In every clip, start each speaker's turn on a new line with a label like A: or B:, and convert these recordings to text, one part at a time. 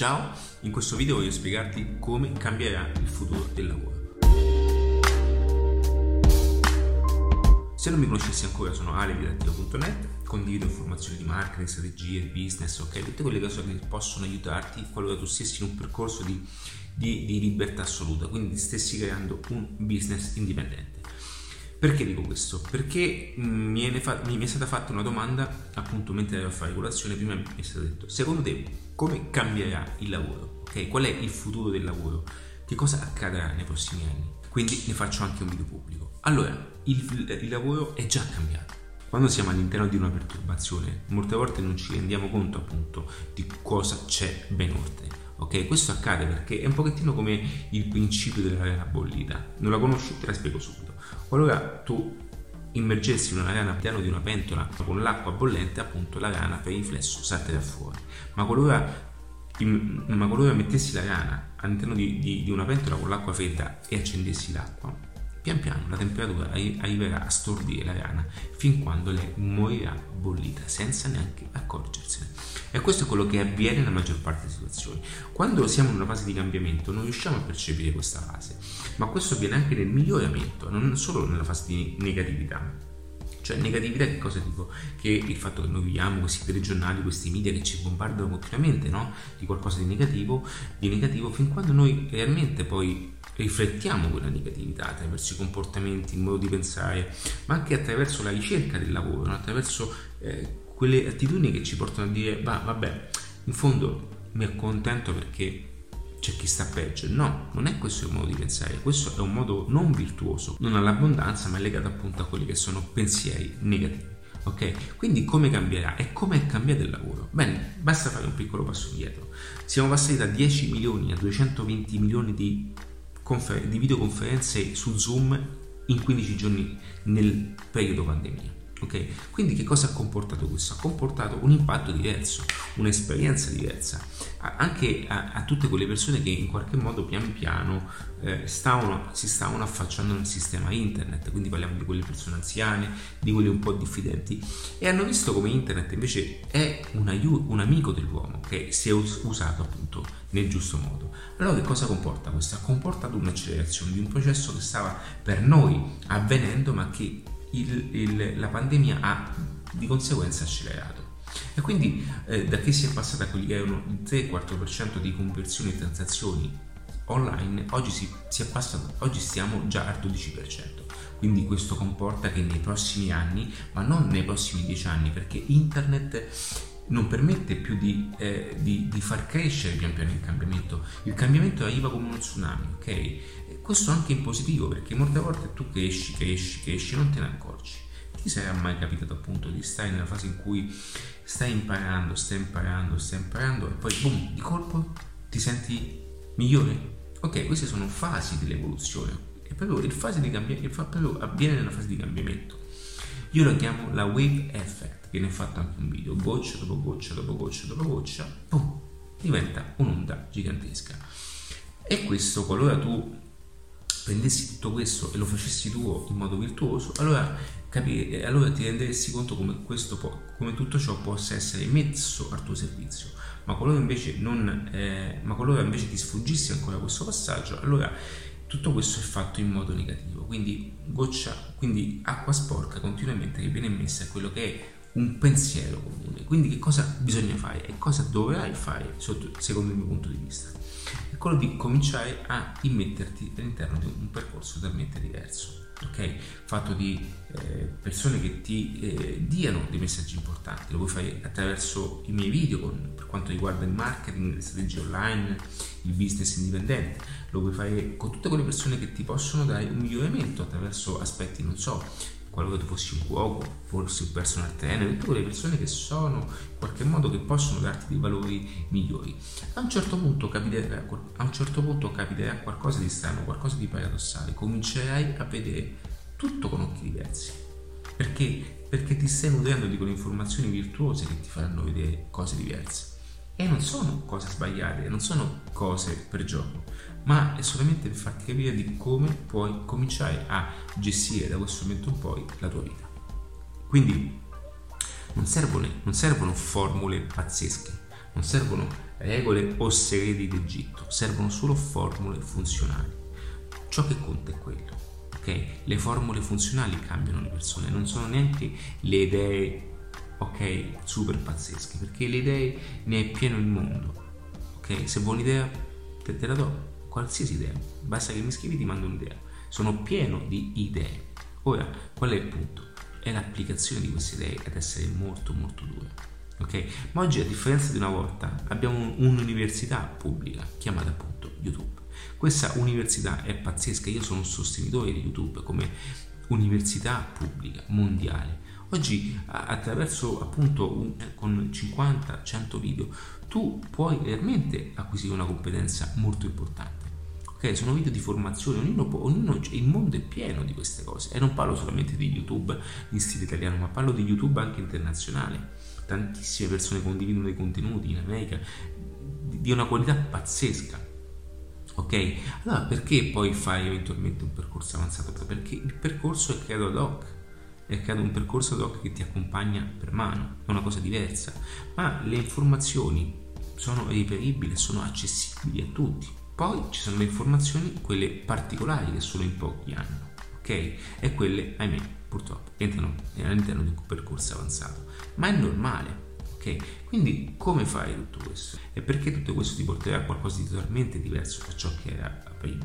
A: Ciao, in questo video voglio spiegarti come cambierà il futuro del lavoro. Se non mi conoscessi ancora sono aledidattivo.net, condivido informazioni di marketing, strategie, business, ok? Tutte quelle cose che possono aiutarti qualora tu stessi in un percorso di, di, di libertà assoluta, quindi stessi creando un business indipendente. Perché dico questo? Perché mi è, fa- mi è, stata fatta una domanda appunto mentre ero a fare colazione, prima mi è stato detto, secondo te come cambierà il lavoro? Okay? Qual è il futuro del lavoro? Che cosa accadrà nei prossimi anni? Quindi ne faccio anche un video pubblico. Allora, il, il lavoro è già cambiato. Quando siamo all'interno di una perturbazione, molte volte non ci rendiamo conto appunto di cosa c'è ben oltre. Ok, questo accade perché è un pochettino come il principio della rana bollita. Non la conosci? Te la spiego subito. Qualora tu immergessi una rana all'interno di una pentola con l'acqua bollente, appunto la rana per riflesso salterà fuori. Ma qualora, ma qualora mettessi la rana all'interno di, di, di una pentola con l'acqua fredda e accendessi l'acqua, pian piano la temperatura arriverà a stordire la rana fin quando lei morirà bollita senza neanche accorgersene. E questo è quello che avviene nella maggior parte delle situazioni. Quando siamo in una fase di cambiamento non riusciamo a percepire questa fase, ma questo avviene anche nel miglioramento, non solo nella fase di negatività. Cioè, negatività che cosa dico? Che il fatto che noi viviamo questi telegiornali, questi media che ci bombardano continuamente no? di qualcosa di negativo, di negativo, fin quando noi realmente poi riflettiamo quella negatività attraverso i comportamenti, il modo di pensare, ma anche attraverso la ricerca del lavoro, attraverso eh, quelle attitudini che ci portano a dire, va, vabbè, in fondo mi accontento perché c'è chi sta peggio. No, non è questo il modo di pensare, questo è un modo non virtuoso, non all'abbondanza, ma è legato appunto a quelli che sono pensieri negativi. Ok? Quindi come cambierà e come è cambiato il lavoro? Bene, basta fare un piccolo passo indietro. Siamo passati da 10 milioni a 220 milioni di, confer- di videoconferenze su Zoom in 15 giorni nel periodo pandemia. Ok? Quindi che cosa ha comportato questo? Ha comportato un impatto diverso, un'esperienza diversa, anche a, a tutte quelle persone che in qualche modo pian piano eh, stavano, si stavano affacciando nel sistema internet, quindi parliamo di quelle persone anziane, di quelli un po' diffidenti, e hanno visto come internet invece è un, aiuto, un amico dell'uomo che si è usato appunto nel giusto modo. Allora che cosa comporta questo? Ha comportato un'accelerazione di un processo che stava per noi avvenendo ma che il, il, la pandemia ha di conseguenza accelerato. E quindi eh, da che si è passata a quelli che erano il 3-4% di conversioni e transazioni online, oggi, si, si passato, oggi stiamo già al 12%. Quindi questo comporta che nei prossimi anni, ma non nei prossimi 10 anni, perché internet non permette più di, eh, di, di, far crescere pian piano il cambiamento. Il cambiamento arriva come uno tsunami, ok? E questo anche in positivo, perché molte volte tu cresci, cresci, cresci, non te ne accorgi. Ti sarà mai capitato appunto di stare nella fase in cui stai imparando, stai imparando, stai imparando e poi boom, di colpo ti senti migliore? Ok, queste sono fasi dell'evoluzione. E proprio il fase di cambiamento avviene nella fase di cambiamento. Io lo chiamo la wave effect, viene fatto anche un video, goccia dopo goccia dopo goccia dopo goccia, boom, diventa un'onda gigantesca. E questo, qualora tu prendessi tutto questo e lo facessi tuo in modo virtuoso, allora, capi- allora ti renderesti conto come, può, come, tutto ciò possa essere messo al tuo servizio. Ma qualora invece, non, eh, ma qualora invece ti sfuggissi ancora questo passaggio, allora tutto questo è fatto in modo negativo, quindi goccia, quindi acqua sporca continuamente che viene messa è quello che è un pensiero comune. Quindi che cosa bisogna fare e cosa dovrai fare secondo il mio punto di vista? È quello di cominciare a immetterti all'interno di un percorso totalmente diverso ok? Fatto di eh, persone che ti eh, diano dei messaggi importanti, lo puoi fare attraverso i miei video con, per quanto riguarda il marketing, le strategie online, il business indipendente, lo puoi fare con tutte quelle persone che ti possono dare un miglioramento attraverso aspetti, non so, qualora tu fossi un cuoco, fossi un personal trainer, tutte quelle persone che sono in qualche modo che possono darti dei valori migliori. A un certo punto capiterà, a un certo punto capiterà qualcosa di strano, qualcosa di paradossale, comincerai a vedere tutto con occhi diversi. Perché? Perché ti stai nutrendo di quelle informazioni virtuose che ti faranno vedere cose diverse. E non sono cose sbagliate, non sono cose per gioco, ma è solamente per farti capire di come puoi cominciare a gestire da questo momento in poi la tua vita. Quindi non servono, non servono formule pazzesche, non servono regole o segreti d'Egitto, servono solo formule funzionali. Ciò che conta è quello. ok? Le formule funzionali cambiano le persone, non sono neanche le idee ok, super pazzesche, perché le idee ne è pieno il mondo. Ok, se vuoi un'idea te, te la do, qualsiasi idea, basta che mi scrivi ti mando un'idea. Sono pieno di idee. Ora, qual è il punto? È l'applicazione di queste idee ad essere molto molto dura. Ok? Ma oggi a differenza di una volta abbiamo un'università pubblica chiamata appunto YouTube. Questa università è pazzesca, io sono un sostenitore di YouTube come università pubblica mondiale. Oggi attraverso appunto un, con 50-100 video tu puoi veramente acquisire una competenza molto importante. Ok, sono video di formazione, ognuno, può, ognuno, il mondo è pieno di queste cose e non parlo solamente di YouTube in stile italiano, ma parlo di YouTube anche internazionale. Tantissime persone condividono dei contenuti in America di una qualità pazzesca Ok? Allora perché poi fai eventualmente un percorso avanzato? Perché il percorso è creato ad hoc, è creato un percorso ad hoc che ti accompagna per mano, è una cosa diversa, ma le informazioni sono reperibili, sono accessibili a tutti. Poi ci sono le informazioni, quelle particolari che solo in pochi hanno, ok? E quelle, ahimè, purtroppo entrano all'interno di un percorso avanzato, ma è normale Ok? Quindi come fai tutto questo? E perché tutto questo ti porterà a qualcosa di totalmente diverso da ciò che era prima?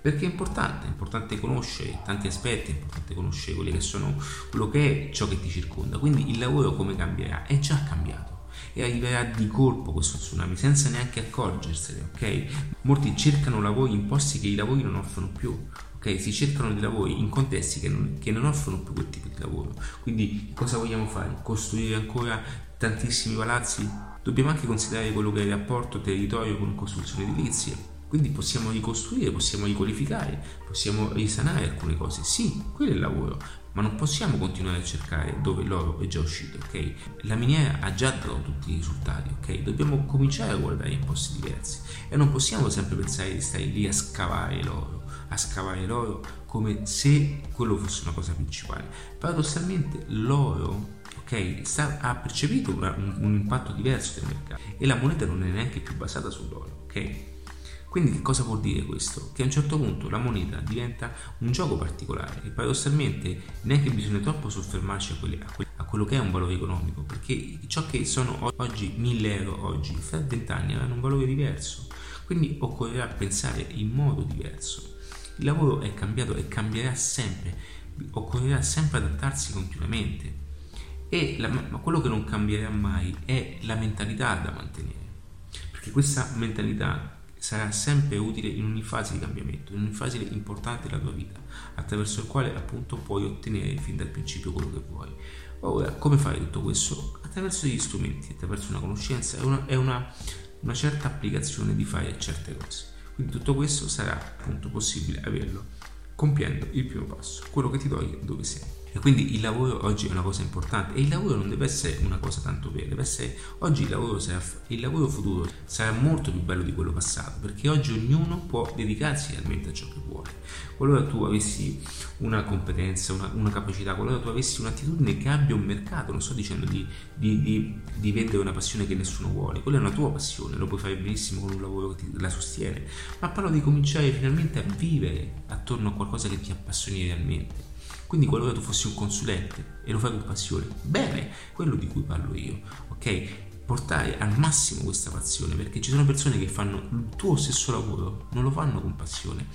A: Perché è importante, è importante conoscere tanti aspetti, è importante conoscere quelli che sono quello che è ciò che ti circonda. Quindi il lavoro come cambierà? È già cambiato e arriverà di colpo questo tsunami senza neanche accorgersene, ok? Molti cercano lavori in posti che i lavori non offrono più, ok? Si cercano dei lavori in contesti che non, che non offrono più quel tipo di lavoro. Quindi cosa vogliamo fare? Costruire ancora tantissimi palazzi? Dobbiamo anche considerare quello che è il rapporto territorio con costruzione edilizia. Quindi possiamo ricostruire, possiamo riqualificare, possiamo risanare alcune cose. Sì, quello è il lavoro, ma non possiamo continuare a cercare dove l'oro è già uscito, ok? La miniera ha già dato tutti i risultati, ok? Dobbiamo cominciare a guardare in posti diversi e non possiamo sempre pensare di stare lì a scavare l'oro, a scavare l'oro come se quello fosse una cosa principale. Paradossalmente l'oro ok? Sta, ha percepito un, impatto diverso del mercato e la moneta non è neanche più basata sull'oro, ok? Quindi che cosa vuol dire questo? Che a un certo punto la moneta diventa un gioco particolare e paradossalmente neanche bisogna troppo soffermarci a, quelli, a, quelli, a quello che è un valore economico, perché ciò che sono oggi 1000 euro oggi, fra 20 anni avranno un valore diverso. Quindi occorrerà pensare in modo diverso. Il lavoro è cambiato e cambierà sempre, occorrerà sempre adattarsi continuamente. E la, ma quello che non cambierà mai è la mentalità da mantenere, perché questa mentalità sarà sempre utile in ogni fase di cambiamento, in ogni fase importante della tua vita, attraverso il quale appunto puoi ottenere fin dal principio quello che vuoi. Ora, come fare tutto questo? Attraverso degli strumenti, attraverso una conoscenza e una, una, una certa applicazione di fare certe cose. Quindi tutto questo sarà appunto possibile averlo compiendo il primo passo, quello che ti toglie dove sei. E quindi il lavoro oggi è una cosa importante e il lavoro non deve essere una cosa tanto vera, deve essere oggi il lavoro, sarà, il lavoro futuro sarà molto più bello di quello passato perché oggi ognuno può dedicarsi realmente a ciò che vuole. Qualora tu avessi una competenza, una, una capacità, qualora tu avessi un'attitudine che abbia un mercato, non sto dicendo di, di, di, di, vendere una passione che nessuno vuole, quella è una tua passione, lo puoi fare benissimo con un lavoro che ti, la sostiene, ma parlo di cominciare finalmente a vivere attorno a qualcosa che ti appassioni realmente quindi qualora tu fossi un consulente e lo fai con passione, bene, quello di cui parlo io, ok? Portare al massimo questa passione, perché ci sono persone che fanno il tuo stesso lavoro, non lo fanno con passione.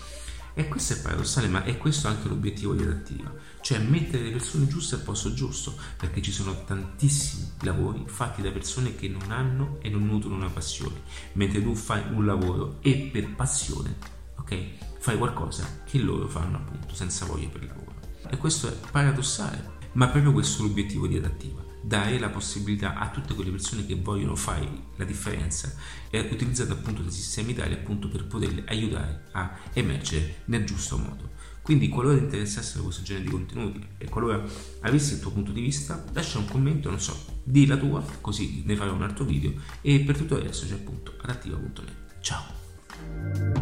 A: E questo è paradossale, ma è questo anche l'obiettivo di adattiva, cioè mettere le persone giuste al posto giusto, perché ci sono tantissimi lavori fatti da persone che non hanno e non nutrono una passione, mentre tu fai un lavoro e per passione, ok? Fai qualcosa che loro fanno appunto senza voglia per lavoro. E questo è paradossale, ma proprio questo è l'obiettivo di adattiva dare la possibilità a tutte quelle persone che vogliono fare la differenza e utilizzare appunto dei sistemi tali appunto per poterle aiutare a emergere nel giusto modo. Quindi qualora ti interessassero questo genere di contenuti e qualora avessi il tuo punto di vista, lascia un commento, non so, di la tua, così ne farò un altro video e per tutto resto c'è appunto adattiva.net. Ciao!